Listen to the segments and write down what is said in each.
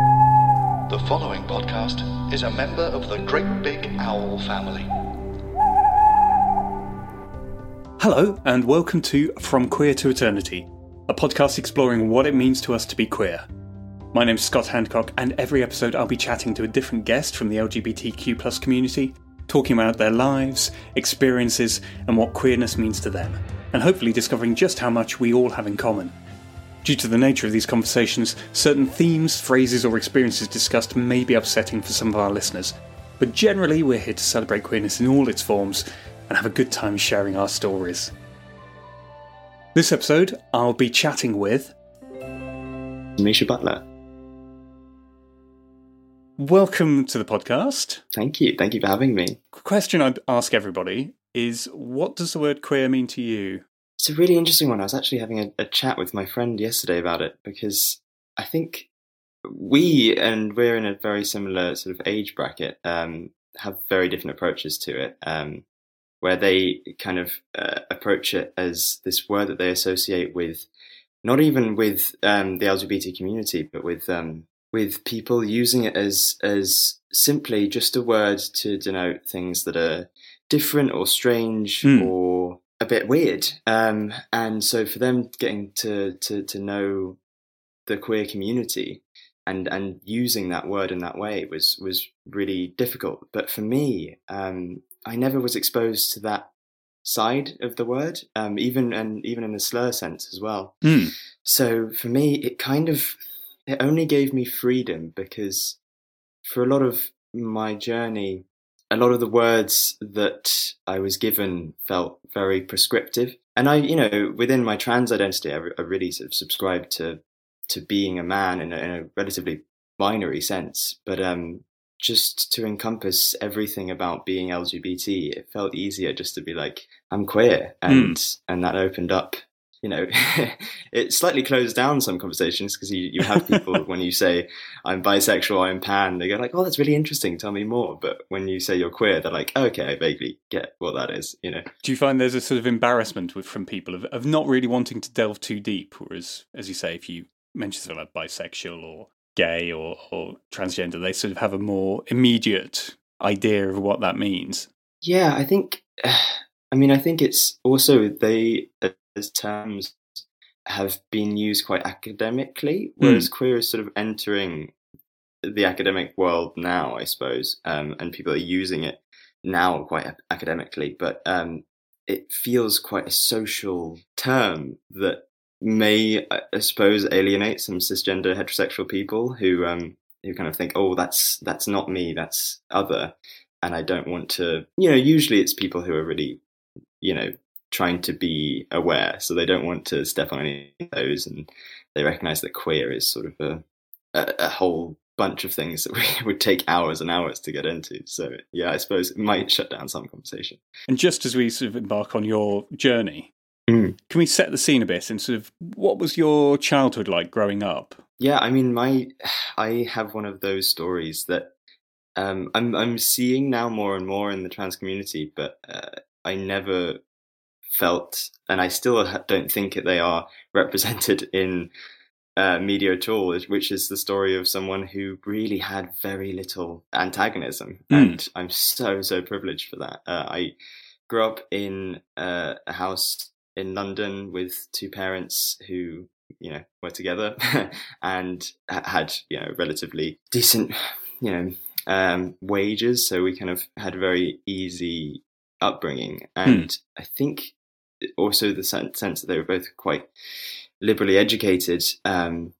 The following podcast is a member of the Great Big Owl family. Hello, and welcome to From Queer to Eternity, a podcast exploring what it means to us to be queer. My name's Scott Hancock, and every episode I'll be chatting to a different guest from the LGBTQ plus community, talking about their lives, experiences, and what queerness means to them, and hopefully discovering just how much we all have in common. Due to the nature of these conversations, certain themes, phrases, or experiences discussed may be upsetting for some of our listeners, but generally we're here to celebrate queerness in all its forms and have a good time sharing our stories. This episode, I'll be chatting with. Misha Butler. Welcome to the podcast. Thank you. Thank you for having me. Question I'd ask everybody is what does the word queer mean to you? It's a really interesting one. I was actually having a, a chat with my friend yesterday about it because I think we, and we're in a very similar sort of age bracket, um, have very different approaches to it. Um, where they kind of uh, approach it as this word that they associate with, not even with um, the LGBT community, but with um, with people using it as as simply just a word to denote things that are different or strange Mm. or a bit weird. Um, and so for them getting to to to know the queer community and and using that word in that way was was really difficult. But for me, um, I never was exposed to that side of the word, um, even and even in a slur sense as well. Hmm. So for me, it kind of it only gave me freedom because for a lot of my journey, a lot of the words that I was given felt very prescriptive. And I, you know, within my trans identity, I, re- I really sort of subscribed to to being a man in a, in a relatively binary sense. But um, just to encompass everything about being LGBT, it felt easier just to be like, I'm queer, and and that opened up. You know, it slightly closed down some conversations because you, you have people when you say I'm bisexual, I'm pan, they go like, "Oh, that's really interesting. Tell me more." But when you say you're queer, they're like, "Okay, I vaguely get what that is." You know, Do you find there's a sort of embarrassment with, from people of, of not really wanting to delve too deep? Whereas, as you say, if you mention something like bisexual or gay or, or transgender, they sort of have a more immediate idea of what that means. Yeah, I think. I mean, I think it's also they as terms have been used quite academically, whereas queer is sort of entering the academic world now, I suppose, um, and people are using it now quite ac- academically. But um, it feels quite a social term that may, I I suppose, alienate some cisgender heterosexual people who um, who kind of think, "Oh, that's that's not me, that's other." and I don't want to, you know, usually it's people who are really, you know, trying to be aware. So they don't want to step on any of those and they recognize that queer is sort of a, a, a whole bunch of things that we would take hours and hours to get into. So yeah, I suppose it might shut down some conversation. And just as we sort of embark on your journey, Mm. can we set the scene a bit and sort of what was your childhood like growing up? Yeah, I mean, my I have one of those stories that um, I'm I'm seeing now more and more in the trans community, but uh, I never felt, and I still don't think that they are represented in uh, media at all. Which is the story of someone who really had very little antagonism, Mm. and I'm so so privileged for that. Uh, I grew up in uh, a house in London with two parents who you know were together and had you know relatively decent you know um, wages, so we kind of had a very easy upbringing, and I think also the sen- sense that they were both quite liberally educated. Um,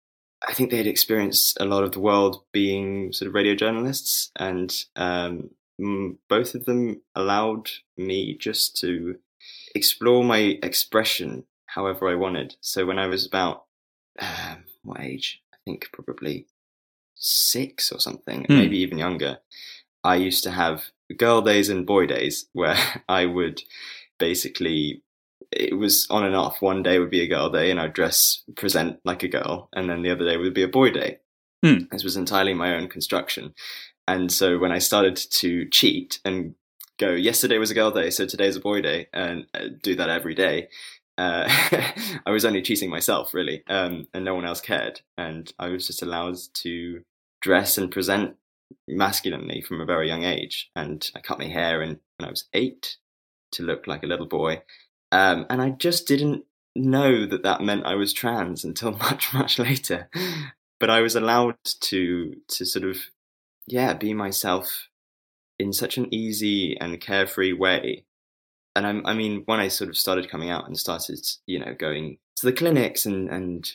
I think they had experienced a lot of the world being sort of radio journalists, and um, mm, both of them allowed me just to explore my expression however I wanted. So when I was about um, what age? I think probably six or something, Hmm. maybe even younger, I used to have girl days and boy days where I would basically it was on and off. One day would be a girl day, and I'd dress present like a girl, and then the other day would be a boy day. Hmm. This was entirely my own construction, and so when I started to cheat and go, yesterday was a girl day, so today's a boy day, and uh, do that every day. Uh, I was only cheating myself, really, um, and no one else cared, and I was just allowed to dress and present masculinely from a very young age. And I cut my hair in when I was eight to look like a little boy, um, and I just didn't know that that meant I was trans until much, much later. But I was allowed to to sort of, yeah, be myself in such an easy and carefree way. And I'm, I mean, when I sort of started coming out and started, you know, going to the clinics and and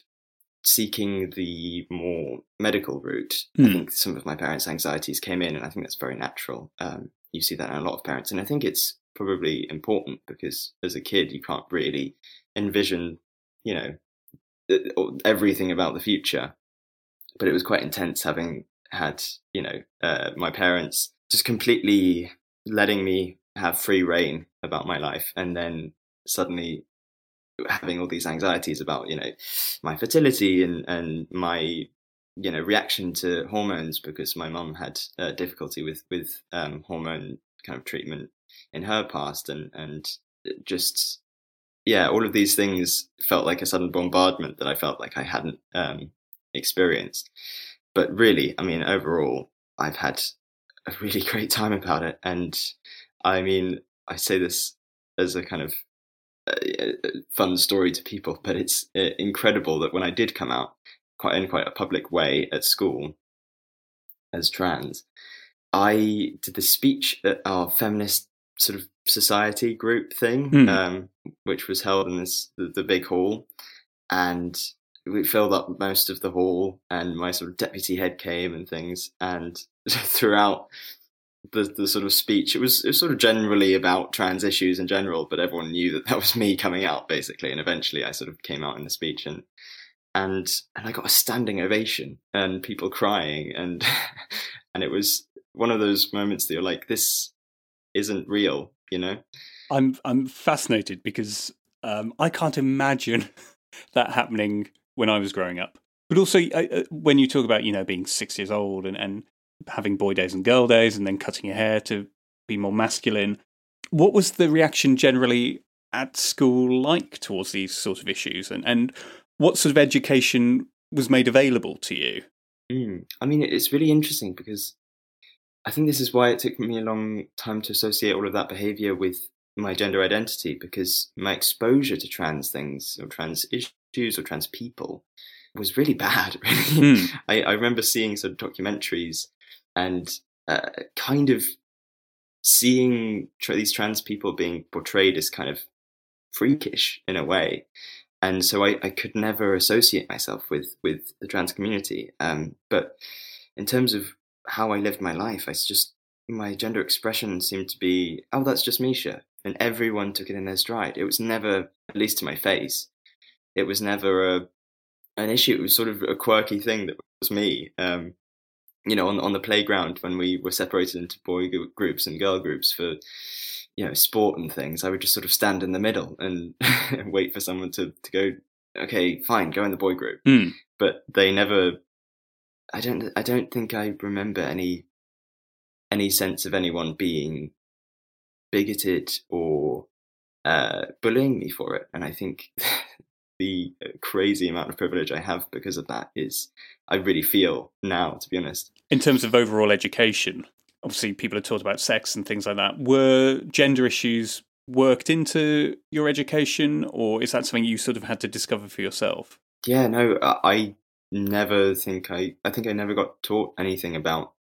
seeking the more medical route, I Hmm. think some of my parents' anxieties came in, and I think that's very natural. Um, you see that in a lot of parents, and I think it's probably important because as a kid, you can't really envision, you know, everything about the future. But it was quite intense having had, you know, uh, my parents just completely letting me have free reign about my life, and then suddenly having all these anxieties about you know my fertility and and my you know reaction to hormones because my mum had uh, difficulty with with um, hormone kind of treatment in her past and and just yeah all of these things felt like a sudden bombardment that I felt like I hadn't um, experienced. But really I mean overall I've had a really great time about it. And I mean I say this as a kind of a fun story to people, but it's uh, incredible that when I did come out quite in quite a public way at school as trans, I did the speech at our feminist sort of society group thing, Hmm. um, which was held in this the, the big hall, and we filled up most of the hall, and my sort of deputy head came and things, and throughout the, the sort of speech. It was it was sort of generally about trans issues in general, but everyone knew that that was me coming out basically. And eventually, I sort of came out in the speech and and and I got a standing ovation and people crying and and it was one of those moments that you're like, this isn't real, you know? I'm I'm fascinated because um, I can't imagine that happening when I was growing up. But also, uh, when you talk about you know being six years old and, and having boy days and girl days, and then cutting your hair to be more masculine, what was the reaction generally at school like towards these sort of issues, and and what sort of education was made available to you? Mm. I mean, it's really interesting because I think this is why it took me a long time to associate all of that behavior with my gender identity because my exposure to trans things or trans issues or trans people was really bad. Really. Hmm. I, I remember seeing sort of documentaries and uh, kind of seeing tra- these trans people being portrayed as kind of freakish in a way. And so I, I could never associate myself with, with the trans community. Um, but in terms of how I lived my life, I just, my gender expression seemed to be, oh, that's just Misha. And everyone took it in their stride. It was never, at least to my face, it was never a, an issue. It was sort of a quirky thing that was me. Um, you know, on on the playground when we were separated into boy groups and girl groups for, you know, sport and things, I would just sort of stand in the middle and wait for someone to to go. Okay, fine, go in the boy group. Hmm. But they never. I don't. I don't think I remember any any sense of anyone being bigoted or uh, bullying me for it. And I think the crazy amount of privilege I have because of that is I really feel now, to be honest. In terms of overall education, obviously people have talked about sex and things like that. Were gender issues worked into your education, or is that something you sort of had to discover for yourself? Yeah, no, I I never think I. I think I never got taught anything about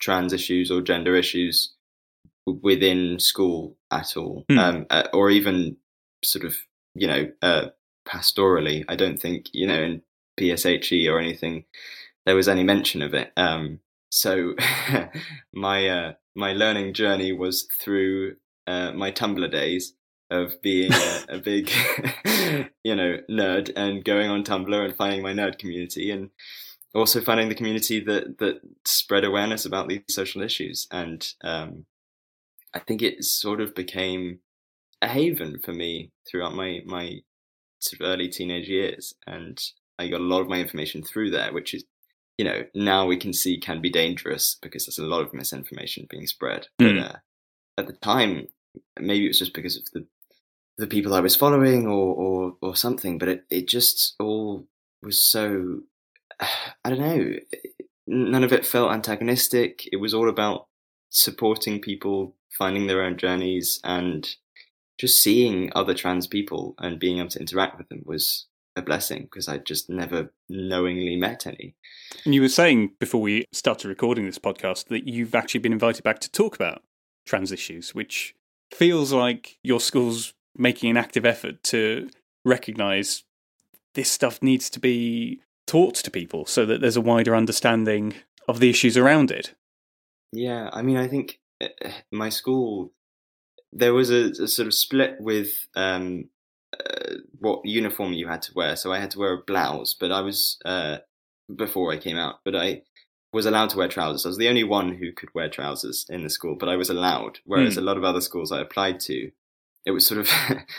trans issues or gender issues within school at all, Hmm. um, uh, or even sort of you know uh, pastorally. I don't think you know in PSHE or anything there was any mention of it. Um, so my uh, my learning journey was through uh, my Tumblr days of being a, a big, you know, nerd and going on Tumblr and finding my nerd community. And also finding the community that that spread awareness about these social issues, and um, I think it sort of became a haven for me throughout my my sort of early teenage years, and I got a lot of my information through there, which is you know now we can see can be dangerous because there's a lot of misinformation being spread. Mm. But uh, at the time, maybe it was just because of the the people I was following or or, or something, but it, it just all was so I don't know. None of it felt antagonistic. It was all about supporting people finding their own journeys and just seeing other trans people and being able to interact with them was a blessing because I just never knowingly met any. And you were saying before we started recording this podcast that you've actually been invited back to talk about trans issues, which feels like your school's making an active effort to recognize this stuff needs to be taught to people so that there's a wider understanding of the issues around it. Yeah, I mean, I think eh, eh, my school there was a, a sort of split with um, uh, what uniform you had to wear. So I had to wear a blouse, but I was uh, before I came out, but I was allowed to wear trousers. I was the only one who could wear trousers in the school, but I was allowed. Whereas mm. a lot of other schools I applied to, it was sort of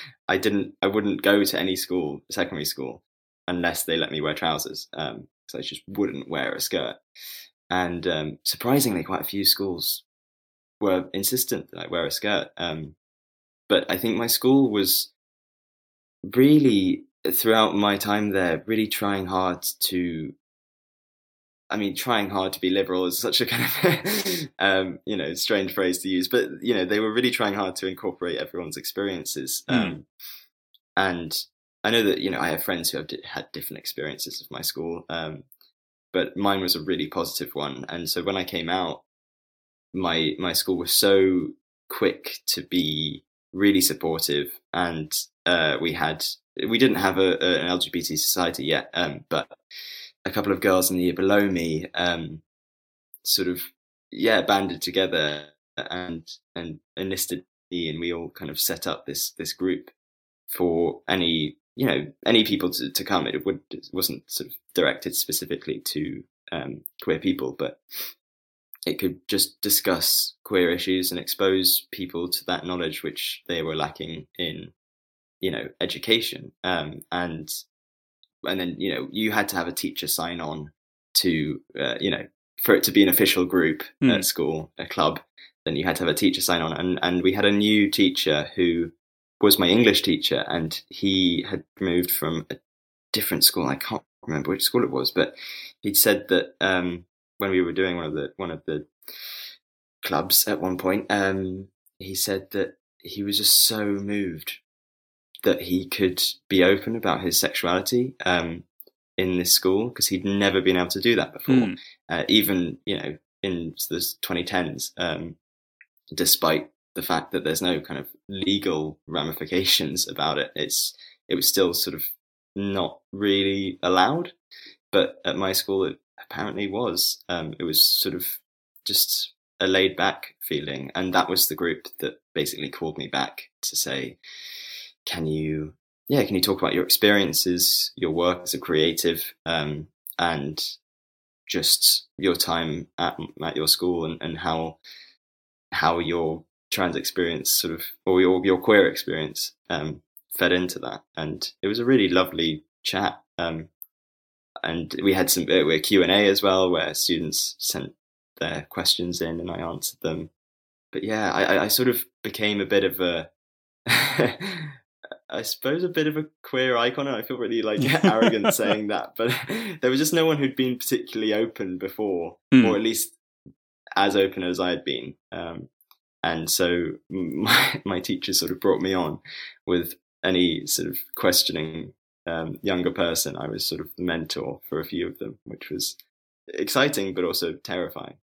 I didn't I wouldn't go to any school secondary school unless they let me wear trousers because um, I just wouldn't wear a skirt. And um, surprisingly, quite a few schools were insistent that I wear a skirt. Um, but I think my school was really throughout my time there really trying hard to I mean, trying hard to be liberal is such a kind of, um, you know, strange phrase to use, but you know, they were really trying hard to incorporate everyone's experiences. Mm. Um, and I know that you know I have friends who have d- had different experiences of my school, um, but mine was a really positive one. And so when I came out, my my school was so quick to be really supportive, and uh, we had we didn't have a, a, an LGBT society yet, um, but a couple of girls in the year below me um, sort of yeah banded together and and enlisted me, and we all kind of set up this this group for any you know any people to, to come. It would it wasn't sort of directed specifically to um, queer people, but it could just discuss queer issues and expose people to that knowledge which they were lacking in you know education um, and and then you know you had to have a teacher sign on to uh, you know for it to be an official group mm. at school a club then you had to have a teacher sign on and and we had a new teacher who was my English teacher, and he had moved from a different school. I can't remember which school it was, but he'd said that um, when we were doing one of the one of the clubs at one point, um, he said that he was just so moved that he could be open about his sexuality um, in this school because he'd never been able to do that before, mm. uh, even you know in the 2010s, um, despite the fact that there's no kind of legal ramifications about it. It's it was still sort of not really allowed, but at my school it apparently was. Um, it was sort of just a laid back feeling, and that was the group that basically called me back to say, "Can you, yeah, can you talk about your experiences, your work as a creative, um, and just your time at at your school, and, and how how your trans experience sort of or your, your queer experience um, fed into that. And it was a really lovely chat um, and we had some uh, q&a as well where students sent their questions in and i answered them. But yeah i, I sort of became a bit of a I suppose a bit of a queer icon, and I feel really like arrogant saying that, but there was just no one who'd been particularly open before, mm. or at least as open as I had been. Um, and so my, my teacher sort of brought me on with any sort of questioning um, younger person. I was sort of the mentor for a few of them, which was exciting but also terrifying.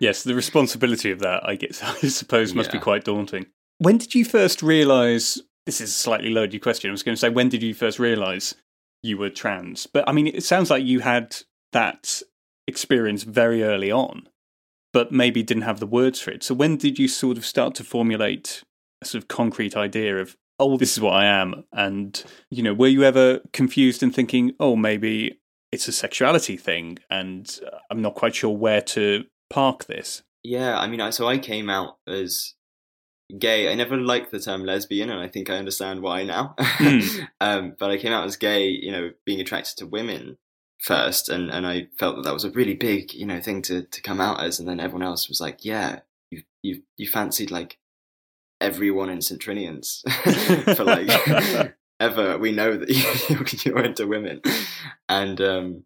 yes, the responsibility of that, I guess, I suppose, must yeah. be quite daunting. When did you first realise? This is a slightly loaded question. I was going to say, when did you first realise you were trans? But I mean, it sounds like you had that experience very early on but maybe didn't have the words for it. So when did you sort of start to formulate a sort of concrete idea of, oh, this is what I am? And, you know, were you ever confused and thinking, oh, maybe it's a sexuality thing, and uh, I'm not quite sure where to park this. Yeah, I mean, so I came out as gay. I never liked the term lesbian, and I think I understand why now. Mm. um, but I came out as gay, you know, being attracted to women first, and, and I felt that that was a really big, you know, thing to, to come out as. And then everyone else was like, "Yeah, you you you fancied like everyone in St Trinian's for like ever. We know that you, you're into women." And um,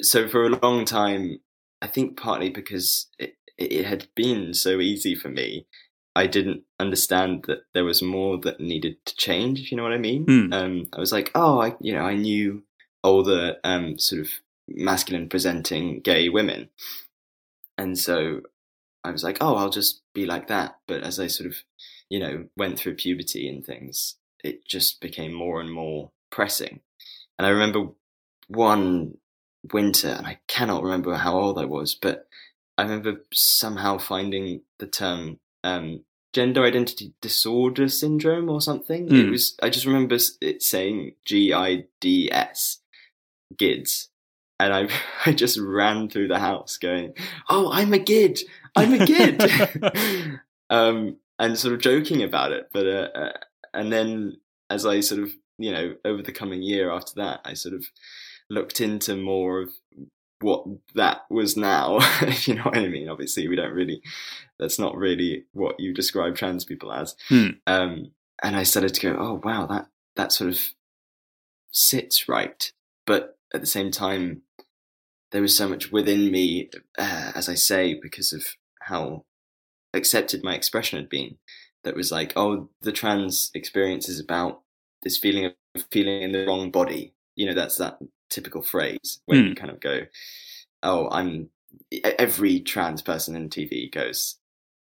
so for a long time, I think partly because it, it had been so easy for me I didn't understand that there was more that needed to change. If you know what I mean. Mm. Um, I was like, oh, I you know I knew older um, sort of masculine presenting gay women, and so I was like, oh, I'll just be like that. But as I sort of you know went through puberty and things, it just became more and more pressing. And I remember one winter, and I cannot remember how old I was, but I remember somehow finding the term um, gender identity disorder syndrome or something. It Mm. was. I just remember it saying G I D S, GIDS, and I I just ran through the house going, "Oh, I'm a GID. I'm a GID," um, and sort of joking about it. But uh, uh, and then as I sort of you know over the coming year after that, I sort of looked into more of what that was now, if you know what I mean. Obviously, we don't really, that's not really what you describe trans people as. Hmm. Um, and I started to go, oh, wow, that, that sort of sits right. But at the same time, there was so much within me, uh, as I say, because of how accepted my expression had been, that was like, oh, the trans experience is about this feeling of feeling in the wrong body. You know, that's that typical phrase where Hmm. you kind of go, "Oh, I'm." Every trans person in TV goes,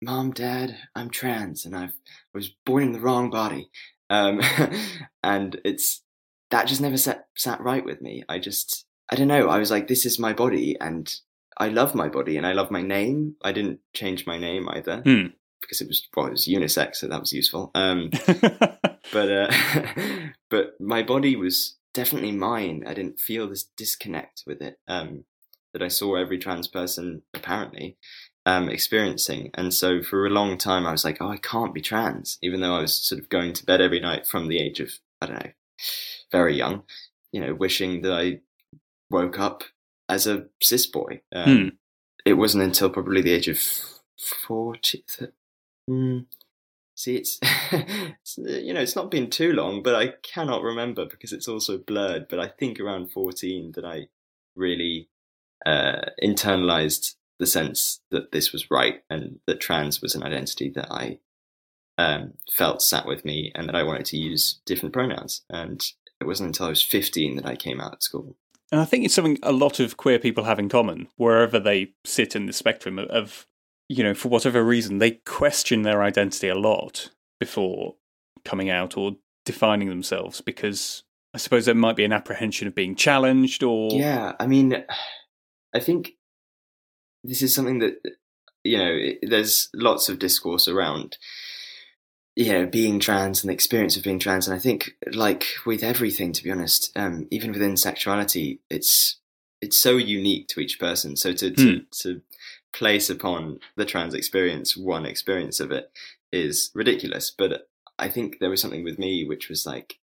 "Mom, Dad, I'm trans, and I've I was born in the wrong body," um, and it's that just never sat sat right with me. I just I don't know. I was like, "This is my body, and I love my body, and I love my name." I didn't change my name either Hmm. because it was well, it was unisex, so that was useful. Um, but uh, but my body was definitely mine. I didn't feel this disconnect with it um, that I saw every trans person apparently um, experiencing. And so for a long time, I was like, oh, I can't be trans, even though I was sort of going to bed every night from the age of I don't know, very young, you know, wishing that I woke up as a cis boy. Um, Hmm. It wasn't until probably the age of forty. th- Mm, See, it's, you know it's not been too long, but I cannot remember because it's also blurred. But I think around fourteen that I really uh, internalized the sense that this was right and that trans was an identity that I um, felt sat with me and that I wanted to use different pronouns. And it wasn't until I was fifteen that I came out at school. And I think it's something a lot of queer people have in common, wherever they sit in the spectrum of, of, you know, for whatever reason, they question their identity a lot before coming out or defining themselves because I suppose there might be an apprehension of being challenged or. Yeah, I mean, I think this is something that you know. it- There's lots of discourse around, you know, being trans and the experience of being trans, and I think, like with everything, to be honest, um, even within sexuality, it's it's so unique to each person. So to to, to place upon the trans experience one experience of it is ridiculous. But I think there was something with me which was like,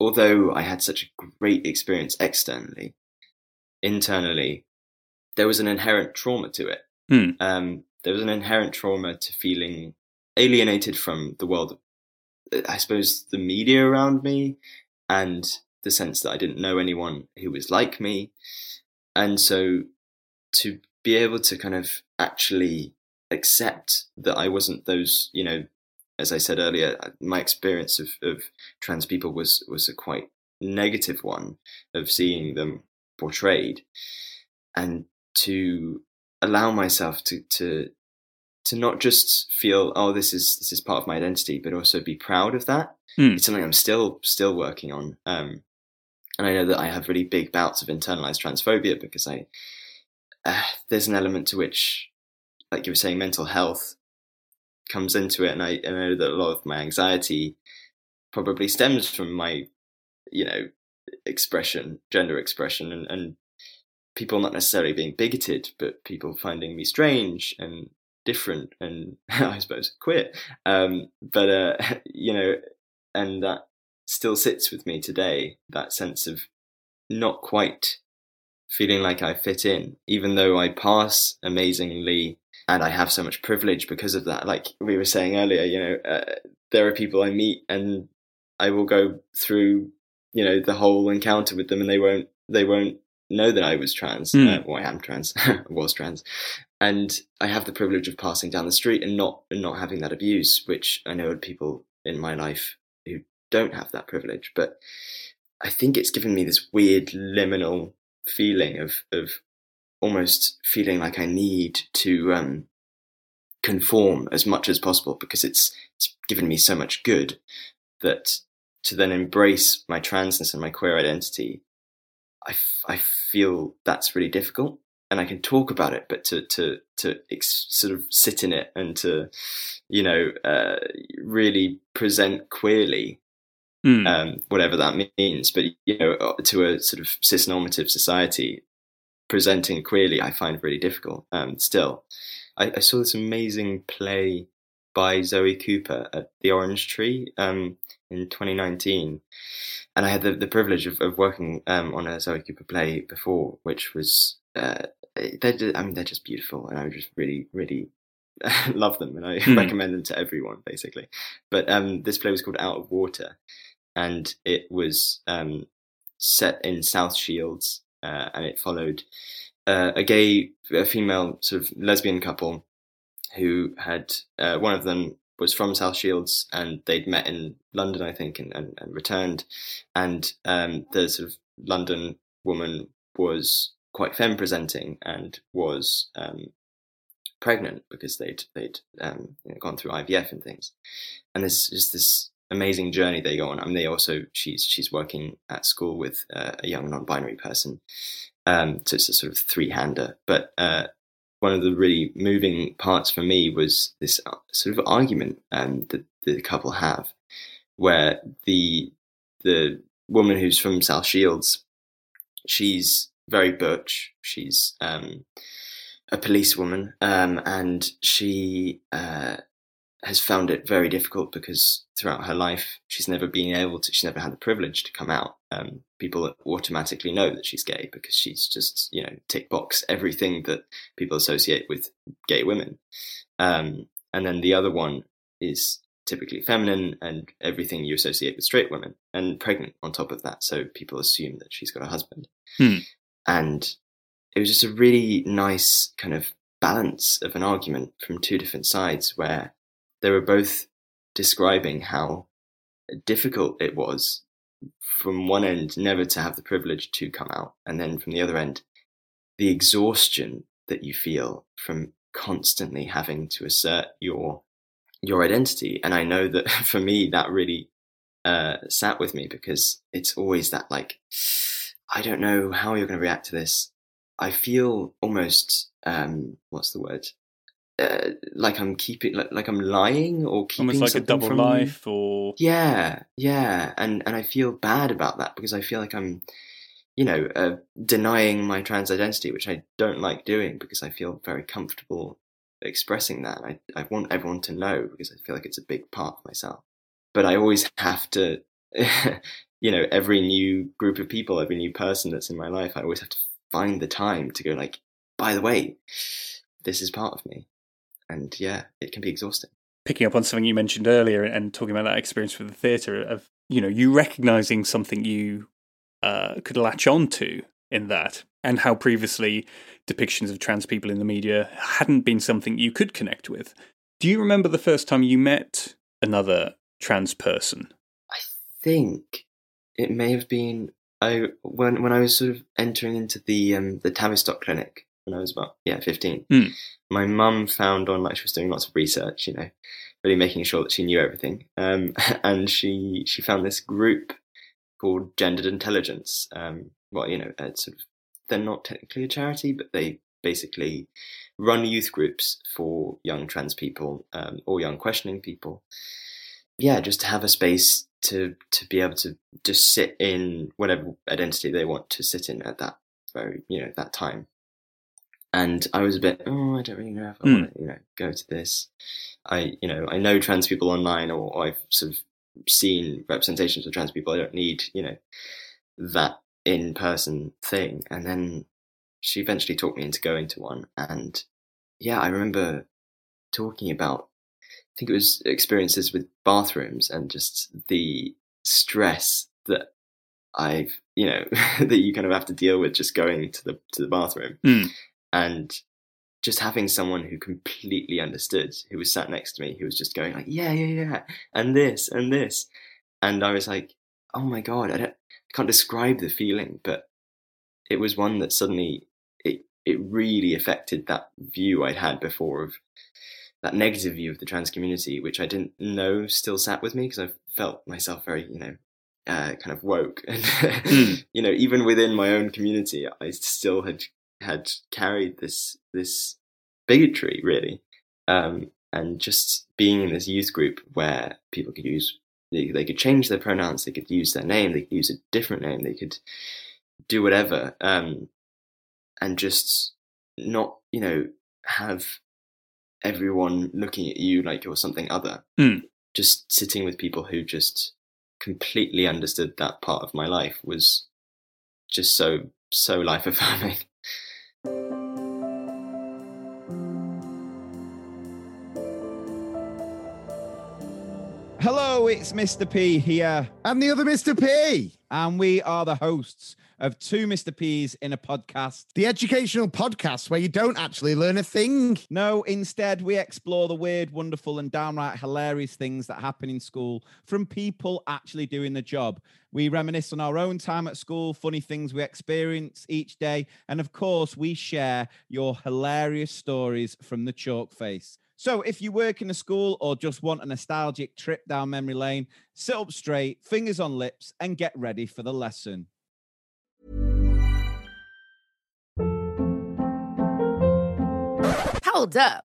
although I had such a great experience externally, internally, there was an inherent trauma to it. Hmm. Um, there was an inherent trauma to feeling alienated from the world, I suppose, the media around me, and the sense that I didn't know anyone who was like me. And so to be able to kind of actually accept that I wasn't those, you know, as I said earlier, uh, my experience of, of trans people was was a quite negative one of seeing them portrayed, and to allow myself to to to not just feel oh this is this is part of my identity, but also be proud of that. Hmm. It's something I'm still still working on, um, and I know that I have really big bouts of internalized transphobia because I uh, there's an element to which, like you were saying, mental health comes into it, and I, I know that a lot of my anxiety probably stems from my, you know, expression, gender expression, and, and people not necessarily being bigoted, but people finding me strange and different and I suppose queer. Um, but uh, you know, and that still sits with me today. That sense of not quite feeling like I fit in, even though I pass amazingly and I have so much privilege because of that. Like we were saying earlier, you know, uh, there are people I meet and I will go through, you know, the whole encounter with them, and they won't they won't know that I was trans. Mm. Uh, well, I am trans, was trans, and I have the privilege of passing down the street and not and not having that abuse, which I know people in my life who don't have that privilege. But I think it's given me this weird liminal feeling of of almost feeling like I need to um, conform as much as possible because it's it's given me so much good that to then embrace my transness and my queer identity, I, f- I feel that's really difficult. And I can talk about it, but to to to ex- sort of sit in it and to, you know, uh, really present queerly Mm. Um, whatever that means. But you know, uh, to a sort of cis-normative society, presenting queerly, I find really difficult. Um, still, I, I, saw this amazing play by Zoe Cooper at the Orange Tree um, in 2019, and I had the, the privilege of, of working um, on a Zoe Cooper play before, which was uh, they're I mean they're just beautiful, and I just really really love them, and I mm. recommend them to everyone basically. But um, this play was called Out of Water, and it was um, set in South Shields, uh, and it followed uh, a gay, a female sort of lesbian couple who had uh, one of them was from South Shields, and they'd met in London, I think, and, and, and returned, and um, the sort of London woman was quite femme presenting and was um, pregnant because they'd they'd um, you know, gone through IVF and things, and there's just this amazing journey they go on. I mean, they also she's she's working at school with uh, a young non-binary person, um, so it's a sort of three-hander. But uh, one of the really moving parts for me was this uh, sort of argument um, that the couple have, where the the woman who's from South Shields, she's very butch. She's um, a policewoman, um, and she uh, has found it very difficult because throughout her life she's never been able to she's never had the privilege to come out. Um, people automatically know that she's gay because she's just you know tick box everything that people associate with gay women. Um, and then the other one is typically feminine and everything you associate with straight women and pregnant on top of that. So people assume that she's got a husband. Hmm. and it was just a really nice kind of balance of an argument from two different sides where they were both describing how difficult it was from one end never to have the privilege to come out, and then from the other end, the exhaustion that you feel from constantly having to assert your your identity. And I know that for me, that really uh, sat with me because it's always that like, I don't know how you're going to react to this. I feel almost um, what's the word? Uh, like I'm keeping like, like I'm lying or keeping almost like a double life or yeah yeah. And and I feel bad about that because I feel like I'm you know uh, denying my trans identity which I don't like doing because I feel very comfortable expressing that. I I want everyone to know because I feel like it's a big part of myself. But I always have to you know every new group of people every new person that's in my life I always have to find the time to go like by the way this is part of me and yeah, it can be exhausting. Picking up on something you mentioned earlier and talking about that experience with the theatre of you know you recognizing something you uh, could latch on to in that, and how previously depictions of trans people in the media hadn't been something you could connect with. Do you remember the first time you met another trans person? I think it may have been I when when I was sort of entering into the um, the Tavistock clinic when I was about yeah fifteen. Mm. My mum found on like she was doing lots of research, you know, really making sure that she knew everything, um, and she she found this group called Gendered Intelligence. Um, well, you know, it's sort of they're not technically a charity, but they basically run youth groups for young trans people um, or young questioning people. yeah, just to have a space to to be able to just sit in whatever identity they want to sit in at that very you know that time. And I was a bit, oh, I don't really know if I Mm. want to, you know, go to this. I, you know, I know trans people online, or, or I've sort of seen representations of trans people. I don't need, you know, that in person thing. And then she eventually talked me into going to one. And yeah, I remember talking about, I think it was experiences with bathrooms and just the stress that I've, you know, that you kind of have to deal with just going to the to the bathroom Mm. And just having someone who completely understood, who was sat next to me, who was just going like, yeah, yeah, yeah, and this and this, and I was like, oh my god, I don't, I can't describe the feeling, but it was one that suddenly it it really affected that view I'd had before of that negative view of the trans community, which I didn't know still sat with me because I felt myself very, you know, uh, kind of woke, and Mm. you know, even within my own community, I still had had carried this this bigotry really, um, and just being in this youth group where people could use they, they could change their pronouns, they could use their name, they could use a different name, they could do whatever, um, and just not you know have everyone looking at you like you're something other. Mm. Just sitting with people who just completely understood that part of my life was just so so life affirming. It's Mr. P here, And the other Mr. P, and we are the hosts of Two Mr. P's in a podcast. the educational podcast where you don't actually learn a thing. No, instead, we explore the weird, wonderful, and downright hilarious things that happen in school from people actually doing the job. We reminisce on our own time at school, funny things we experience each day, and of course, we share your hilarious stories from the chalk face. So, if you work in a school or just want a nostalgic trip down memory lane, sit up straight, fingers on lips, and get ready for the lesson. Hold up.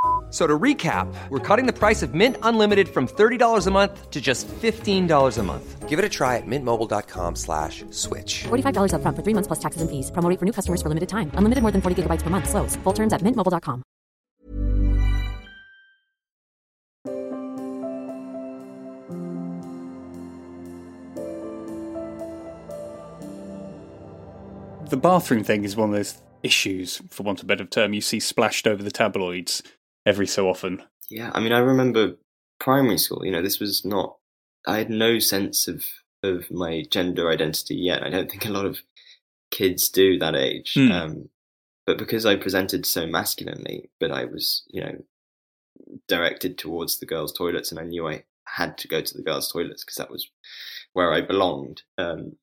F- So to recap, we're cutting the price of Mint Unlimited from $30 a month to just $15 a month. Give it a try at mintmobile.com slash switch. $45 upfront for three months plus taxes and fees. Promo rate for new customers for limited time. Unlimited more than 40 gigabytes per month. Slows. Full terms at mintmobile.com. The bathroom thing is one of those issues, for want of a better term, you see splashed over the tabloids every so often. Yeah, I mean, I remember primary school. You know, this was not. I had no sense of of my gender identity yet. I don't think a lot of kids do that age. Hmm. Um, but because I presented so masculinely, but I was, you know, directed towards the girls' toilets, and I knew I had to go to the girls' toilets because that was where I belonged. Um,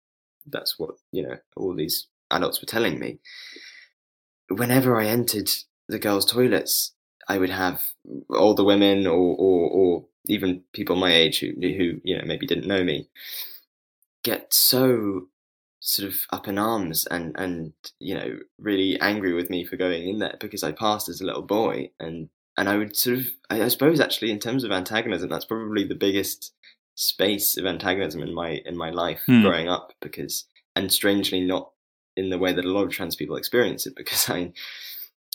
that's what you know. All these adults were telling me. Whenever I entered the girls' toilets, I would have older women or, or, or even people my age who, who, you know, maybe didn't know me get so sort of up in arms and, and, you know, really angry with me for going in there because I passed as a little boy. And, and I would sort of, I, I suppose actually in terms of antagonism, that's probably the biggest space of antagonism in my, in my life Hmm. growing up because, and strangely not in the way that a lot of trans people experience it because I,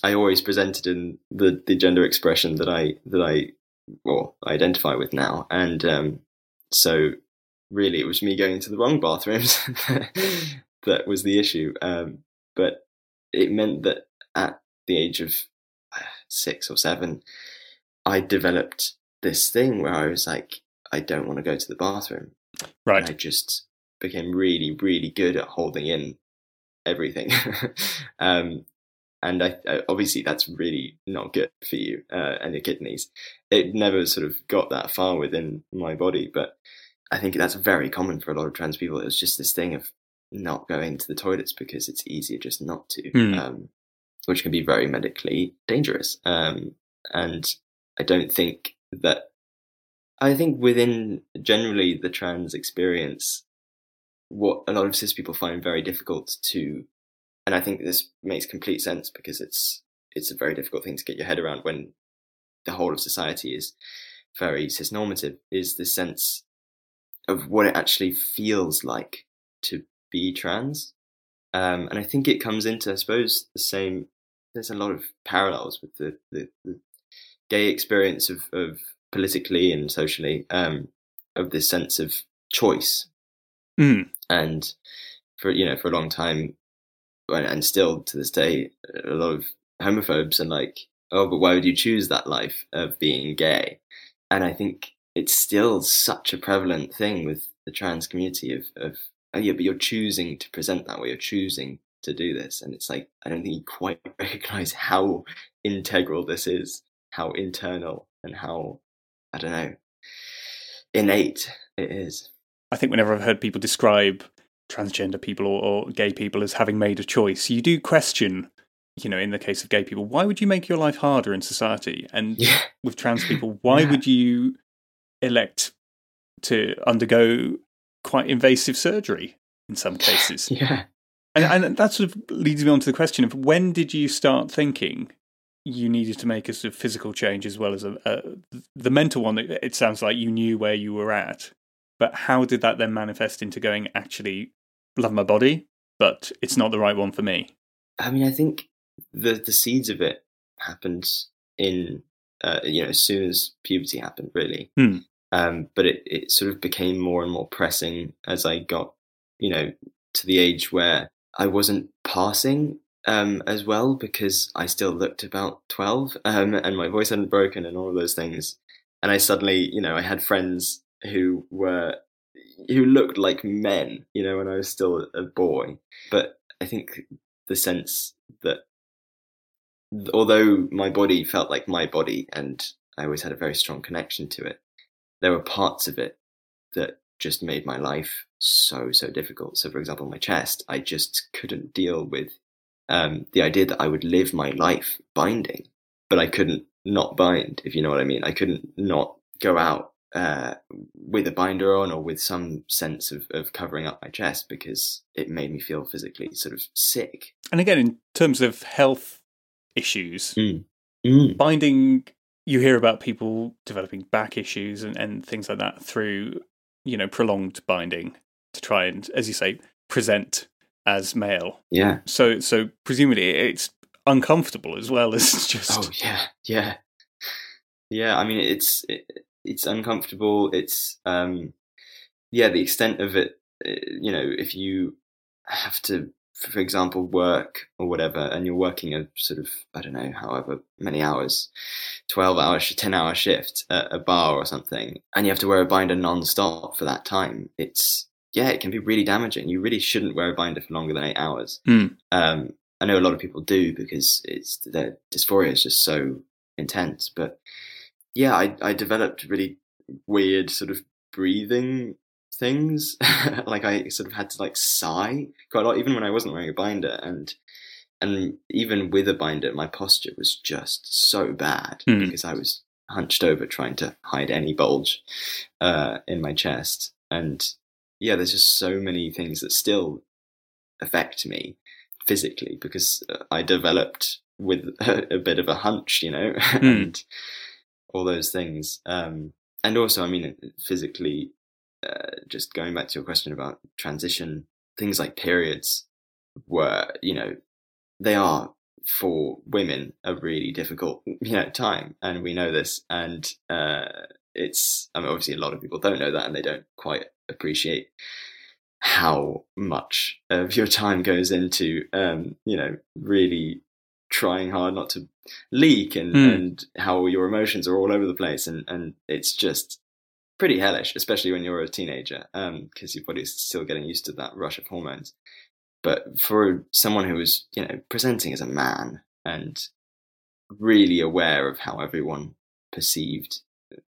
I always presented in the, the gender expression that I that I well identify with now, and um, so really it was me going to the wrong bathrooms that was the issue. Um, but it meant that at the age of uh, six or seven, I developed this thing where I was like, I don't want to go to the bathroom, Right. And I just became really, really good at holding in everything. um, and I, I, obviously that's really not good for you uh, and your kidneys. It never sort of got that far within my body, but I think that's very common for a lot of trans people. It was just this thing of not going to the toilets because it's easier just not to, Hmm. um, which can be very medically dangerous. Um, and I don't think that. I think within generally the trans experience, what a lot of cis people find very difficult to, and I think this makes complete sense because it's it's a very difficult thing to get your head around when the whole of society is very cisnormative. is the sense of what it actually feels like to be trans. Um, and I think it comes into, I suppose, the same. There's a lot of parallels with the, the, the gay experience of, of politically and socially um, of this sense of choice. Mm. And for you know, for a long time, and still to this day, a lot of homophobes are like, "Oh, but why would you choose that life of being gay?" And I think it's still such a prevalent thing with the trans community of, of oh yeah, but you're choosing to present that way, you're choosing to do this. And it's like, I don't think you quite recognize how integral this is, how internal and how, I don't know, innate it is. I think whenever I've heard people describe transgender people or, or gay people as having made a choice, you do question, you know, in the case of gay people, why would you make your life harder in society? And Yeah. with trans people, why Yeah. would you elect to undergo quite invasive surgery in some cases? Yeah. And, and that sort of leads me on to the question of when did you start thinking you needed to make a sort of physical change as well as a, a the mental one? It it sounds like you knew where you were at, but how did that then manifest into going actually love my body, but it's not the right one for me? I mean, I think the the seeds of it happened in uh, you know as soon as puberty happened, really. Hmm. Um, but it it sort of became more and more pressing as I got you know to the age where I wasn't passing um, as well because I still looked about twelve um, and my voice hadn't broken and all of those things. And I suddenly you know I had friends who were who looked like men, you know, when I was still a boy. But I think the sense that although my body felt like my body and I always had a very strong connection to it, there were parts of it that just made my life so, so difficult. So, for example, my chest, I just couldn't deal with um, the idea that I would live my life binding, but I couldn't not bind, if you know what I mean. I couldn't not go out uh, with a binder on or with some sense of, of covering up my chest because it made me feel physically sort of sick. And again, in terms of health issues, Mm. Mm. binding you hear about people developing back issues and, and things like that through you know prolonged binding to try and as you say present as male Yeah. so so presumably it's uncomfortable as well as just Oh yeah, yeah, yeah. I mean, it's it, it's uncomfortable. It's um, yeah, the extent of it. uh, You know, if you have to, for example, work or whatever, and you're working a sort of I don't know, however many hours, twelve hours, ten hour shift at a bar or something, and you have to wear a binder non-stop for that time. It's yeah, it can be really damaging. You really shouldn't wear a binder for longer than eight hours. Hmm. Um, I know a lot of people do because it's their dysphoria is just so intense. But yeah, I I developed really weird sort of breathing things. like I sort of had to like sigh quite a lot, even when I wasn't wearing a binder, and and even with a binder, my posture was just so bad Hmm. because I was hunched over trying to hide any bulge uh, in my chest, and yeah, there's just so many things that still affect me physically because uh, I developed with a, a bit of a hunch, you know, and all those things. Um, and also, I mean, physically, uh, just going back to your question about transition, things like periods were, you know, they are for women a really difficult, you know, time, and we know this. And uh, it's, I mean, obviously, a lot of people don't know that, and they don't quite appreciate how much of your time goes into um, you know really trying hard not to leak and, Hmm. and how your emotions are all over the place and, and it's just pretty hellish, especially when you're a teenager, because your body's still getting used to that rush of hormones. But for someone who was, you know, presenting as a man and really aware of how everyone perceived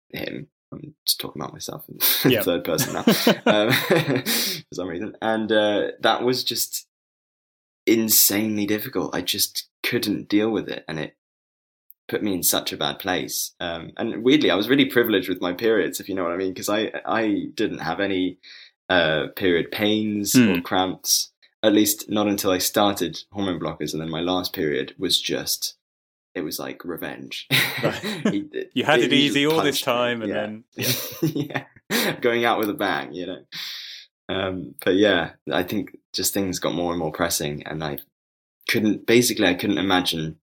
him, I'm just talking about myself in Yep. third person now um, for some reason, and uh, that was just insanely difficult. I just couldn't deal with it, and it put me in such a bad place. Um, and weirdly, I was really privileged with my periods, if you know what I mean, because I I didn't have any uh, period pains or Hmm. cramps. At least not until I started hormone blockers, and then my last period was just. It was like revenge. Right. Did- You had it he easy all this punched me, time, and yeah. then yeah, going out with a bang, you know. Um, but yeah, I think just things got more and more pressing, and I couldn't. Basically, I couldn't imagine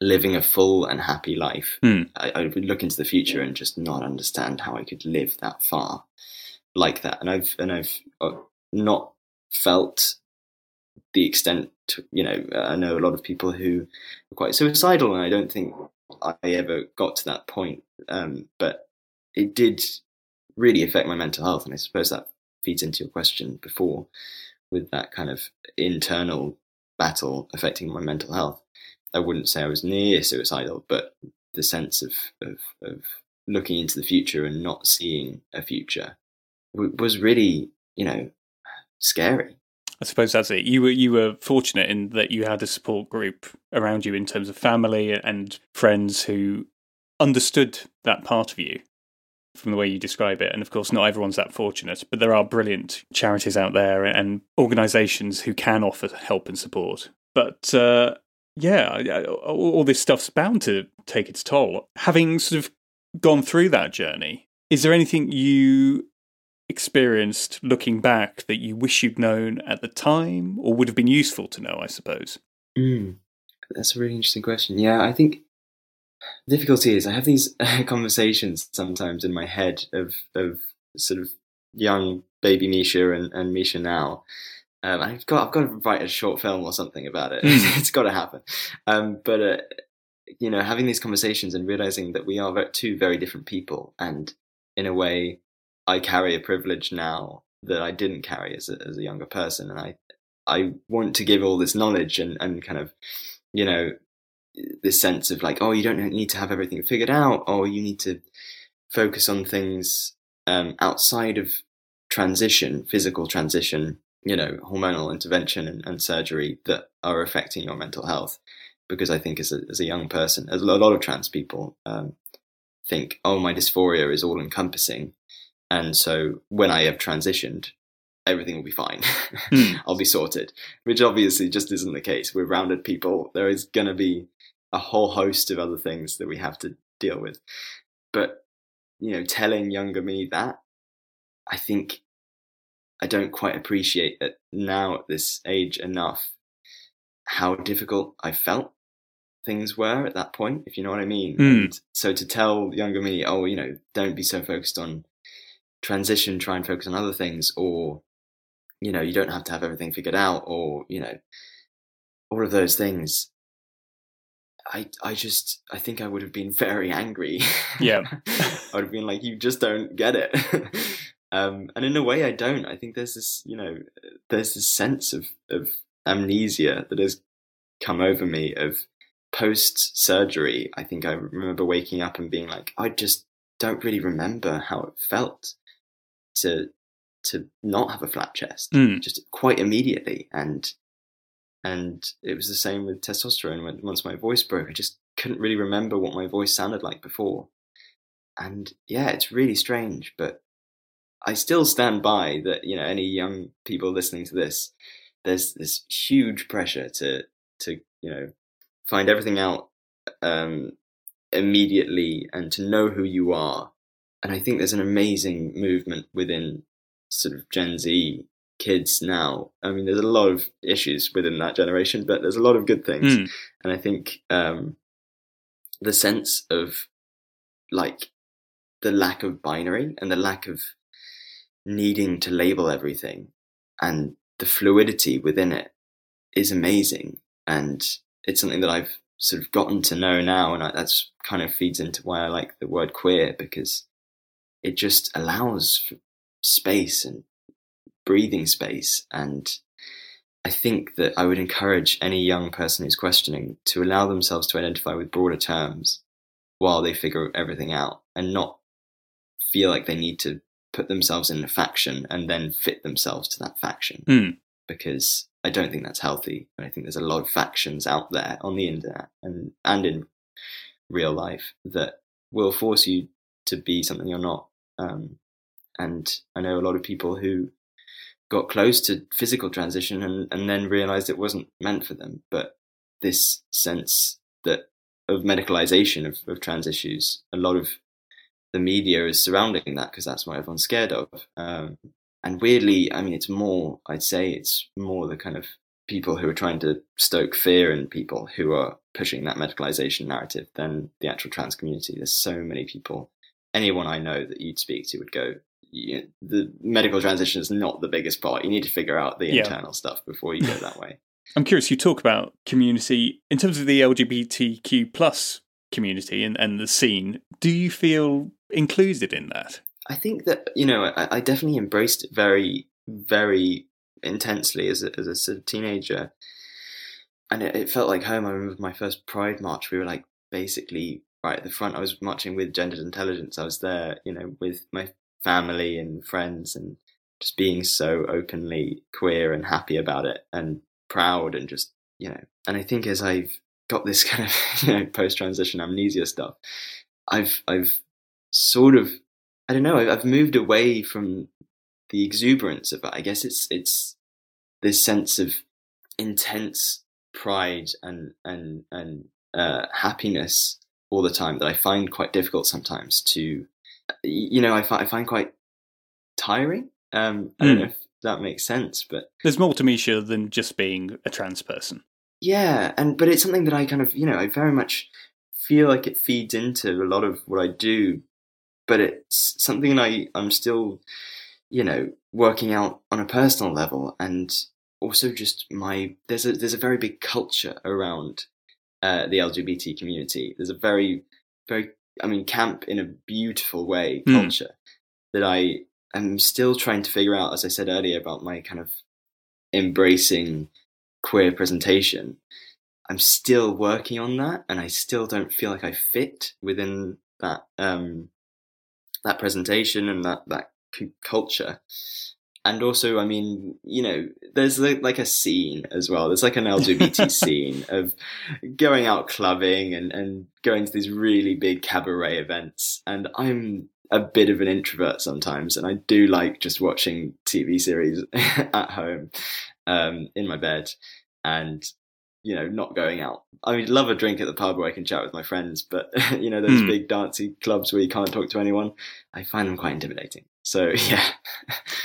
living a full and happy life. Hmm. I, I would look into the future and just not understand how I could live that far like that. And I've and I've uh, not felt the extent. To, you know, I know a lot of people who are quite suicidal, and I don't think I ever got to that point. Um, but it did really affect my mental health, and I suppose that feeds into your question before with that kind of internal battle affecting my mental health. I wouldn't say I was near suicidal, but the sense of of, of looking into the future and not seeing a future was really, you know, scary. I suppose that's it. You were you were fortunate in that you had a support group around you in terms of family and friends who understood that part of you from the way you describe it. And of course, not everyone's that fortunate, but there are brilliant charities out there and organisations who can offer help and support. But uh, yeah, all this stuff's bound to take its toll. Having sort of gone through that journey, is there anything you experienced looking back that you wish you'd known at the time or would have been useful to know, I suppose? Mm, that's a really interesting question. Yeah, I think difficulty is I have these conversations sometimes in my head of of sort of young baby Misha and, and Misha now. Um, I've got I've got to write a short film or something about it. Mm. it's got to happen. Um, but uh, you know, having these conversations and realizing that we are two very different people, and in a way, I carry a privilege now that I didn't carry as a, as a younger person, and I I want to give all this knowledge and, and kind of, you know, this sense of like, oh, you don't need to have everything figured out, or you need to focus on things um, outside of transition, physical transition, you know, hormonal intervention and, and surgery that are affecting your mental health. Because I think as a, as a young person, as a lot of trans people um, think, oh, my dysphoria is all encompassing. And so when I have transitioned, everything will be fine. Hmm. I'll be sorted, which obviously just isn't the case. We're rounded people. There is going to be a whole host of other things that we have to deal with. But, you know, telling younger me that, I think I don't quite appreciate it now at this age enough how difficult I felt things were at that point, if you know what I mean. Mm. And so to tell younger me, oh, you know, don't be so focused on transition, try and focus on other things, or, you know, you don't have to have everything figured out, or, you know, all of those things. I, I just, I think I would have been very angry. Yeah. I would have been like, you just don't get it. um, and in a way, I don't. I think there's this, you know, there's this sense of, of amnesia that has come over me of post surgery. I think I remember waking up and being like, I just don't really remember how it felt to to not have a flat chest, Mm. just quite immediately. And and it was the same with testosterone. Once my voice broke, I just couldn't really remember what my voice sounded like before. And yeah, it's really strange, but I still stand by that. You know, any young people listening to this, there's this huge pressure to to you know find everything out um, immediately and to know who you are. And I think there's an amazing movement within sort of Gen Z kids now. I mean, there's a lot of issues within that generation, but there's a lot of good things. Mm. And I think um, the sense of like the lack of binary and the lack of needing to label everything and the fluidity within it is amazing. And it's something that I've sort of gotten to know now. And I, that's kind of feeds into why I like the word queer because it just allows space and breathing space. And I think that I would encourage any young person who's questioning to allow themselves to identify with broader terms while they figure everything out and not feel like they need to put themselves in a faction and then fit themselves to that faction. Mm. Because I don't think that's healthy. And I think there's a lot of factions out there on the internet and, and in real life that will force you to be something you're not. Um, and I know a lot of people who got close to physical transition and, and then realized it wasn't meant for them. But this sense that of medicalization of, of trans issues, a lot of the media is surrounding that because that's what everyone's scared of. Um, and weirdly, I mean, it's more, I'd say it's more the kind of people who are trying to stoke fear in people who are pushing that medicalization narrative than the actual trans community. There's so many people. Anyone I know that you'd speak to would go, you the medical transition is not the biggest part. You need to figure out the Yeah. internal stuff before you go that way. I'm curious, you talk about community in terms of the LGBTQ plus community and, and the scene. Do you feel included in that? I think that you know I, I definitely embraced it very, very intensely as a, as a sort of teenager, and it, it felt like home. I remember my first Pride march. We were like basically right at the front. I was marching with Gendered Intelligence. I was there, you know, with my family and friends, and just being so openly queer and happy about it, and proud, and just you know. And I think as I've got this kind of you know post transition amnesia stuff, I've I've sort of I don't know. I've, moved away from the exuberance of it. I guess it's it's this sense of intense pride and and and uh, happiness all the time that I find quite difficult sometimes to, you know, I find I find quite tiring. Um, I don't Mm. know if that makes sense, but There's more to Misha than just being a trans person. yeah, and but it's something that I kind of you know I very much feel like it feeds into a lot of what I do, but it's something I I'm still you know working out on a personal level and also just my there's a there's a very big culture around uh, the LGBT community. There's a very very I mean camp in a beautiful way Hmm. culture that I am still trying to figure out as I said earlier about my kind of embracing queer presentation. I'm still working on that, and I still don't feel like I fit within that um, that presentation and that that culture. And also, I mean, you know, there's like, like a scene as well. There's like an LGBT scene of going out clubbing and, and going to these really big cabaret events. And I'm a bit of an introvert sometimes, and I do like just watching TV series at home um, in my bed and you know not going out. I mean, love a drink at the pub where I can chat with my friends, but you know those Hmm. big dancey clubs where you can't talk to anyone, I find them quite intimidating. So yeah,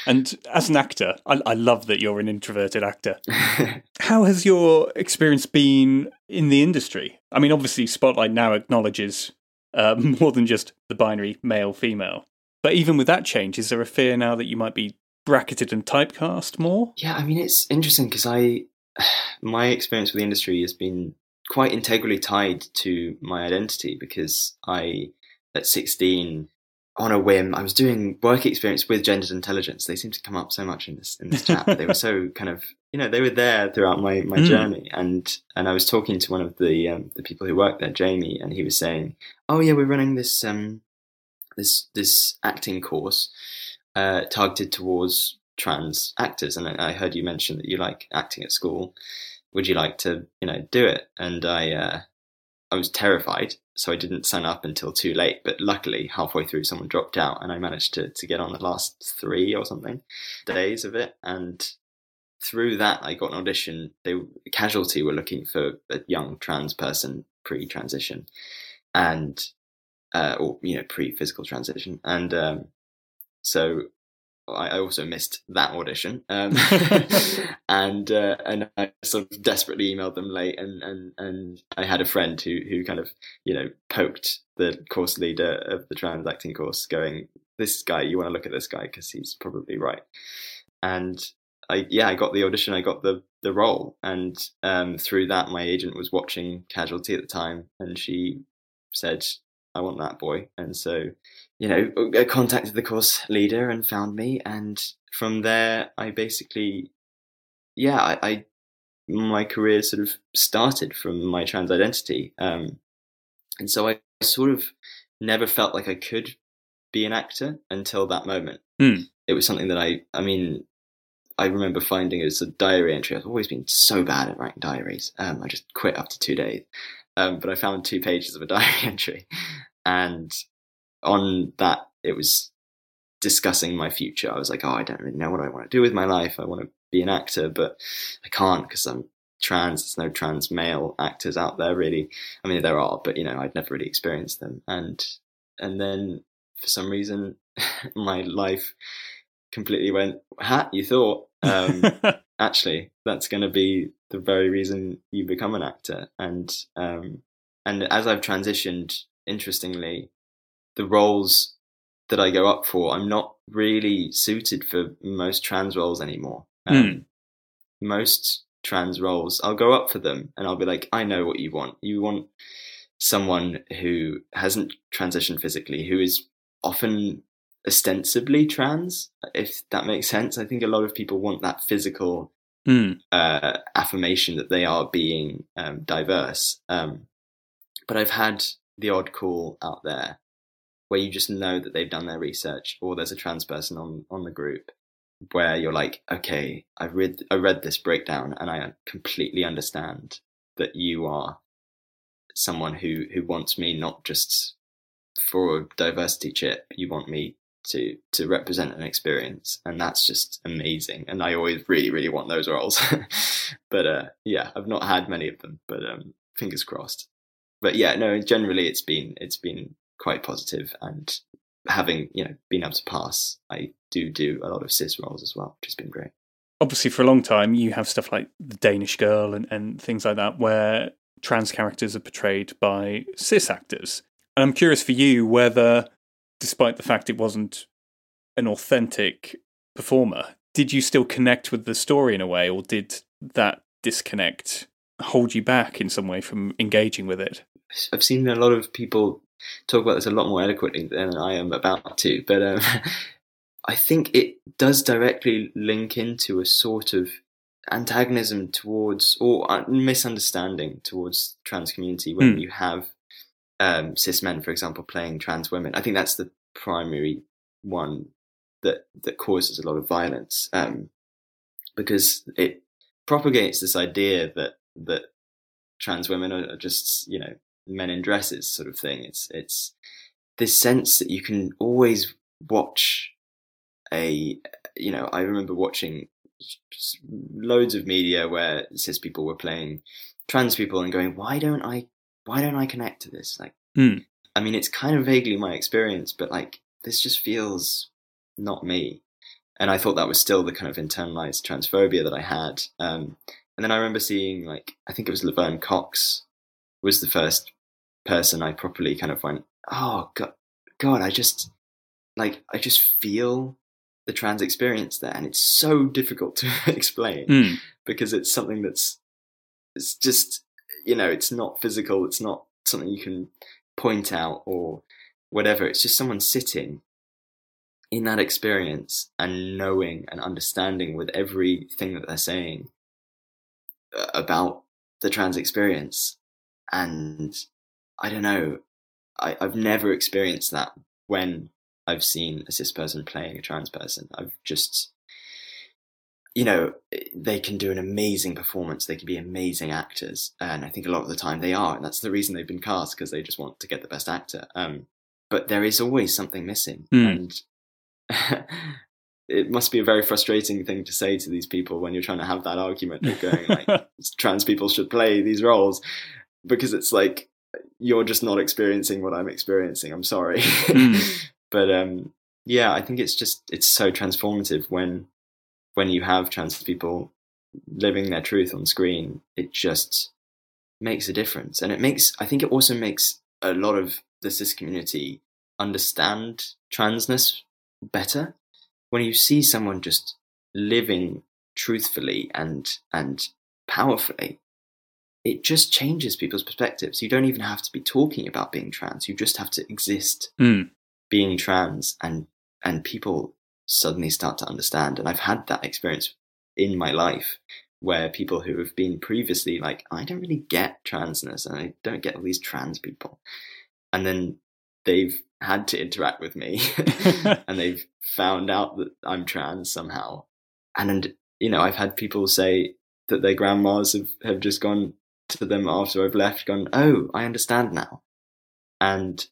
And as an actor, I, I love that you're an introverted actor. How has your experience been in the industry? I mean, obviously, Spotlight now acknowledges uh, more than just the binary male female. But even with that change, is there a fear now that you might be bracketed and typecast more? Yeah, I mean it's interesting because I my experience with the industry has been quite integrally tied to my identity because I at 16 on a whim I was doing work experience with gendered intelligence. They seem to come up so much in this in this chat. They were so kind of you know they were there throughout my my Mm. journey. And and I was talking to one of the um, the people who worked there Jamie and he was saying oh yeah we're running this um this this acting course uh, targeted towards trans actors. And I heard you mention that you like acting at school. Would you like to, you know, do it? And I, uh, I was terrified, so I didn't sign up until too late. But luckily, halfway through, someone dropped out, and I managed to to get on the last three or something days of it. And through that, I got an audition. They Casualty were looking for a young trans person pre-transition, and uh, or you know pre-physical transition, and um, so I also missed that audition, um, and uh, and I sort of desperately emailed them late, and, and, and I had a friend who who kind of you know poked the course leader of the trans acting course, going, "This guy, you want to look at this guy because he's probably right," and I yeah I got the audition, I got the the role, and um, through that my agent was watching Casualty at the time, and she said, I want that boy. And so, you know, I contacted the course leader and found me. And from there, I basically, yeah, I, I my career sort of started from my trans identity. Um, and so I sort of never felt like I could be an actor until that moment. Hmm. It was something that I, I mean, I remember finding as a diary entry. I've always been so bad at writing diaries. Um, I just quit after two days. Um, but I found two pages of a diary entry, and on that it was discussing my future. I was like, oh, I don't really know what I want to do with my life. I want to be an actor, but I can't because I'm trans. There's no trans male actors out there really. I mean, there are, but you know, I'd never really experienced them. And and then for some reason, my life completely went, Hat, You thought." Um, actually, that's going to be the very reason you become an actor. And um, and as I've transitioned, interestingly, the roles that I go up for, I'm not really suited for most trans roles anymore. Um, Most trans roles, I'll go up for them and I'll be like, I know what you want. You want someone who hasn't transitioned physically, who is often ostensibly trans, if that makes sense. I think a lot of people want that physical Hmm. uh, affirmation that they are being um, diverse. Um, but I've had the odd call out there where you just know that they've done their research, or there's a trans person on on the group where you're like, okay, I read I read this breakdown and I completely understand that you are someone who who wants me not just for a diversity chip, you want me to to represent an experience. And that's just amazing. And i always really really want those roles. But uh yeah i've not had many of them but um fingers crossed. But yeah no generally it's been it's been quite positive and having you know been able to pass i do do a lot of cis roles as well which has been great Obviously, for a long time, you have stuff like the Danish Girl and, and things like that, where trans characters are portrayed by cis actors. And I'm curious for you whether, despite the fact it wasn't an authentic performer, did you still connect with the story in a way, or did that disconnect hold you back in some way from engaging with it? I've seen a lot of people talk about this a lot more eloquently than I am about to, but um, I think it does directly link into a sort of antagonism towards or uh, misunderstanding towards trans community when Hmm. you have um, cis men, for example, playing trans women. I think that's the primary one that that causes a lot of violence um, because it propagates this idea that that trans women are just you know men in dresses sort of thing. It's it's this sense that you can always watch a you know I remember watching loads of media where cis people were playing trans people and going why don't I why don't I connect to this like Hmm. I mean it's kind of vaguely my experience but like this just feels not me and I thought that was still the kind of internalized transphobia that I had um, and then I remember seeing like I think it was Laverne Cox was the first person I properly kind of went, oh god, god, I just like I just feel the trans experience there, and it's so difficult to explain Hmm. because it's something that's it's just you know it's not physical, it's not something you can point out or whatever. It's just someone sitting in that experience and knowing and understanding with everything that they're saying uh, about the trans experience and I don't know. I, I've never experienced that when I've seen a cis person playing a trans person. I've just, you know, they can do an amazing performance. They can be amazing actors, and I think a lot of the time they are, and that's the reason they've been cast because they just want to get the best actor. Um, but there is always something missing, Hmm. and it must be a very frustrating thing to say to these people when you're trying to have that argument of going like trans people should play these roles because it's like you're just not experiencing what I'm experiencing. I'm sorry. Mm. but um yeah, I think it's just it's so transformative when when you have trans people living their truth on screen, it just makes a difference. And it makes I think it also makes a lot of the cis community understand transness better. When you see someone just living truthfully and and powerfully, it just changes people's perspectives. You don't even have to be talking about being trans. You just have to exist Mm. being trans and and people suddenly start to understand. And I've had that experience in my life where people who have been previously like, I don't really get transness and I don't get all these trans people. And then they've had to interact with me and they've found out that I'm trans somehow. And, and you know, I've had people say that their grandmas have, have just gone to them after I've left, gone, Oh, I understand now. And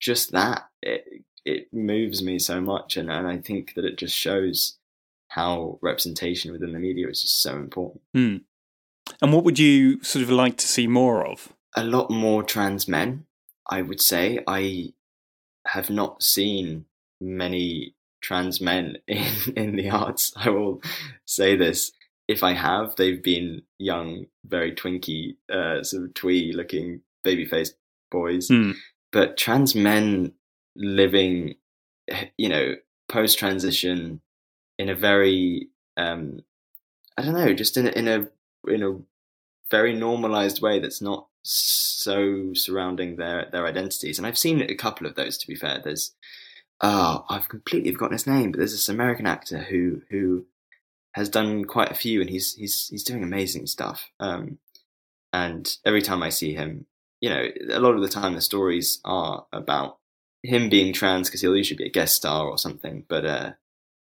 just that, it, it moves me so much. And, and I think that it just shows how representation within the media is just so important. Mm. And what would you sort of like to see more of? A lot more trans men, I would say. I have not seen many trans men in, in the arts. I will say this. If I have, they've been young, very twinky, uh, sort of twee looking baby faced boys. Mm. But trans men living, you know, post transition in a very, um, I don't know, just in a, in a, in a very normalized way that's not so surrounding their, their identities. And I've seen a couple of those, to be fair. There's, oh, I've completely forgotten his name, but there's this American actor who, who, has done quite a few and he's he's he's doing amazing stuff. Um, and every time I see him, you know, a lot of the time the stories are about him being trans because he'll usually be a guest star or something, but uh,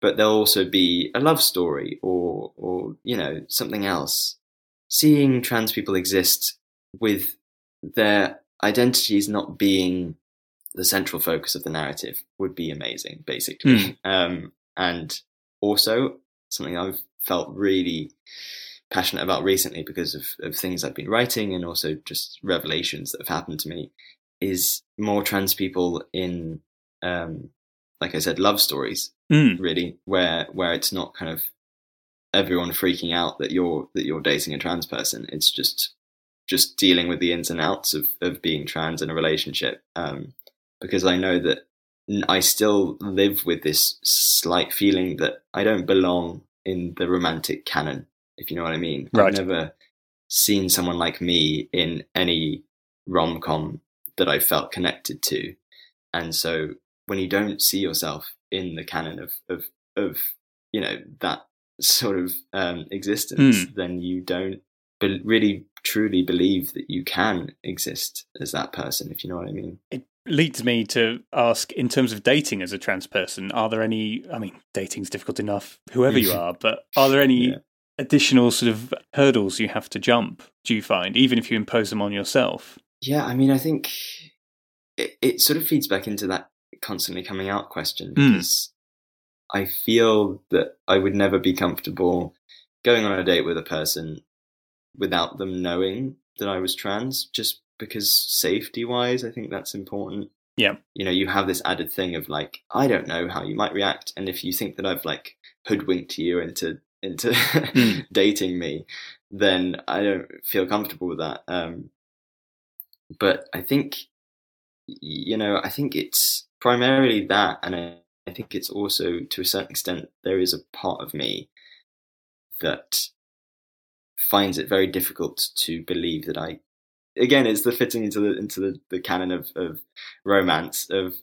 but there'll also be a love story or or you know something else. Seeing trans people exist with their identities not being the central focus of the narrative would be amazing, basically. Mm. Um, and also something I've felt really passionate about recently because of, of things I've been writing and also just revelations that have happened to me is more trans people in, um, like I said, love stories, Mm. really, where, where it's not kind of everyone freaking out that you're, that you're dating a trans person. It's just, just dealing with the ins and outs of, of being trans in a relationship. Um, because I know that I still live with this slight feeling that I don't belong in the romantic canon, if you know what I mean. Right. I've never seen someone like me in any rom com that I felt connected to. And so when you don't see yourself in the canon of, of, of you know, that sort of um, existence, Mm. then you don't be- really truly believe that you can exist as that person, if you know what I mean. It leads me to ask in terms of dating as a trans person, are there any, I mean, dating's difficult enough, whoever you are, but are there any Yeah. additional sort of hurdles you have to jump, do you find, even if you impose them on yourself? Yeah, I mean, I think it, it sort of feeds back into that constantly coming out question Mm. because I feel that I would never be comfortable going on a date with a person without them knowing that I was trans, just because safety wise, I think that's important. Yeah. You know, you have this added thing of like, I don't know how you might react. And if you think that I've like hoodwinked you into, into Mm. dating me, then I don't feel comfortable with that. Um, but I think, you know, I think it's primarily that, and I, I think it's also to a certain extent there is a part of me that finds it very difficult to believe that I. Again, it's the fitting into the into the, the canon of, of romance of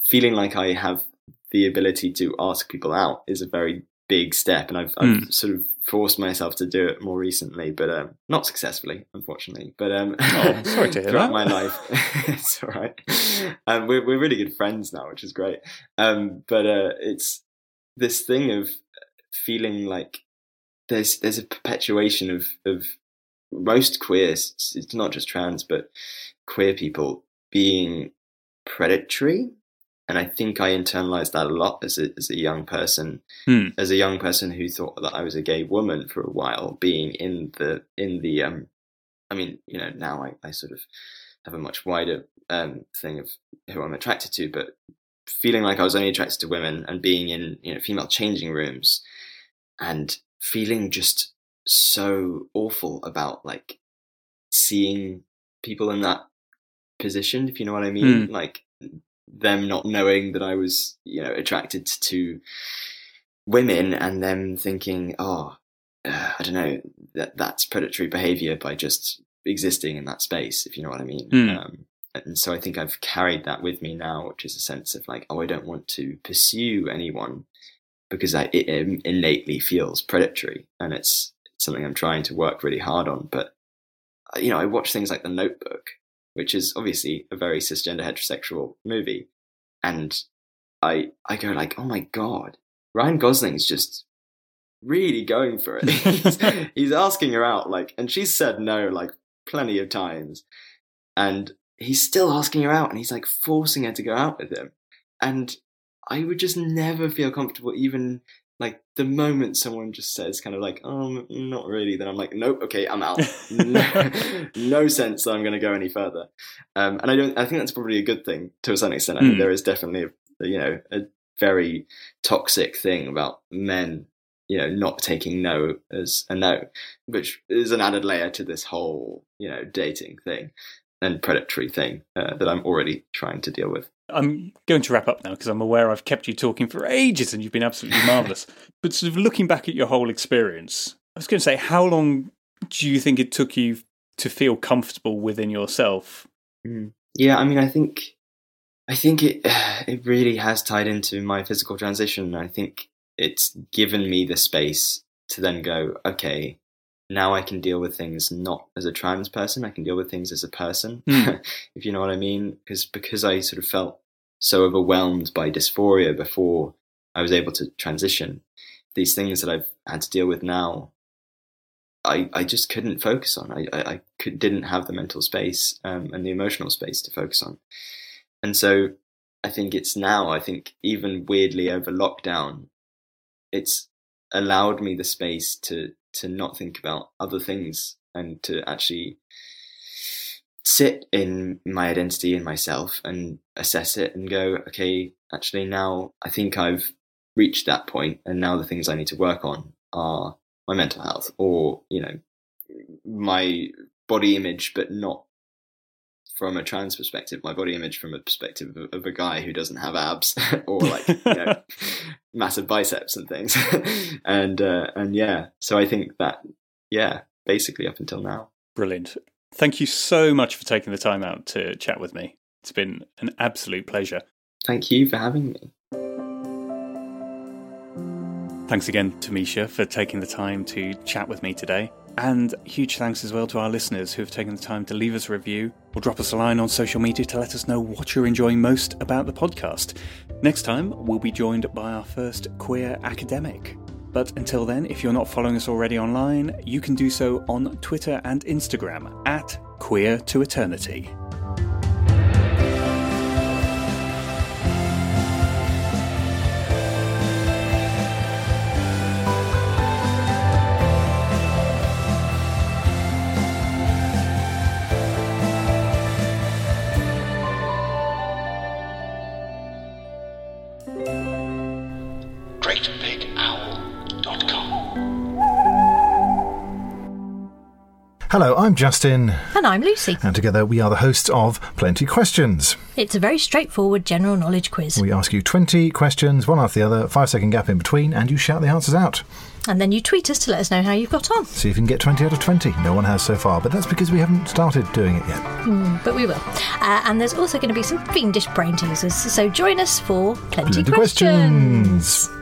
feeling like I have the ability to ask people out is a very big step, and I've, I've Mm. sort of forced myself to do it more recently, but um, not successfully, unfortunately. But um, Oh, sorry to hear throughout that. my life, it's all right. Um, we're we're really good friends now, which is great. Um, but uh, it's this thing of feeling like there's there's a perpetuation of of most queers. It's, not just trans, but queer people being predatory. And I think I internalized that a lot as a as a young person, Hmm. as a young person who thought that I was a gay woman for a while, being in the in the um, I mean, you know, now I, I sort of have a much wider um thing of who I'm attracted to, but feeling like I was only attracted to women and being in you know female changing rooms and feeling just so awful about like seeing people in that position, if you know what I mean. Like them not knowing that I was, you know, attracted to women and them thinking, oh, uh, I don't know, that that's predatory behavior by just existing in that space, if you know what I mean. Mm. Um, and so I think I've carried that with me now, which is a sense of like, oh, I don't want to pursue anyone because I, it innately feels predatory, and it's something I'm trying to work really hard on. But uh, you know, I watch things like The Notebook, which is obviously a very cisgender heterosexual movie, and I I go like, oh my god, Ryan Gosling's just really going for it. he's, he's asking her out, like, and she's said no like plenty of times, and he's still asking her out, and he's like forcing her to go out with him, and I would just never feel comfortable even like the moment someone just says kind of like oh not really then i'm like nope okay i'm out. No, no sense that i'm going to go any further. Um, and i don't i think that's probably a good thing to a certain extent. I Mm. think there is definitely a, you know a very toxic thing about men you know not taking no as a no which is an added layer to this whole you know dating thing and predatory thing uh, that i'm already trying to deal with I'm going to wrap up now because I'm aware I've kept you talking for ages and you've been absolutely marvellous. but sort of looking back at your whole experience, I was going to say, how long do you think it took you to feel comfortable within yourself? Mm. Yeah, I mean, I think, I think it it really has tied into my physical transition. I think it's given me the space to then go, okay, now I can deal with things not as a trans person. I can deal with things as a person, Mm. if you know what I mean. Because because I sort of felt so overwhelmed by dysphoria before I was able to transition. These things that I've had to deal with now, I, I just couldn't focus on. I, I, could, didn't have the mental space um, and the emotional space to focus on. And so I think it's now, I think even weirdly over lockdown, it's allowed me the space to, to not think about other things and to actually sit in my identity in myself and assess it and go, okay, actually now I think I've reached that point and now the things I need to work on are my mental health or, you know, my body image, but not from a trans perspective, my body image from a perspective of, of a guy who doesn't have abs or like, you know, massive biceps and things. and, uh, and yeah, so I think that, yeah, basically up until now. Brilliant. Thank you so much for taking the time out to chat with me. It's been an absolute pleasure. Thank you for having me. Thanks again to Misha for taking the time to chat with me today. And huge thanks as well to our listeners who have taken the time to leave us a review or drop us a line on social media to let us know what you're enjoying most about the podcast. Next time, we'll be joined by our first queer academic. But until then, if you're not following us already online, you can do so on Twitter and Instagram at Queer to Eternity. Hello, I'm Justin, And I'm Lucy. and together we are the hosts of Plenty Questions. It's a very straightforward general knowledge quiz. We ask you 20 questions, one after the other, five second gap in between, and you shout the answers out. And then you tweet us to let us know how you've got on. See if you can get 20 out of 20. No one has so far, but that's because we haven't started doing it yet. But we will. Uh, and there's also going to be some fiendish brain teasers. So join us for Plenty, Plenty questions. questions.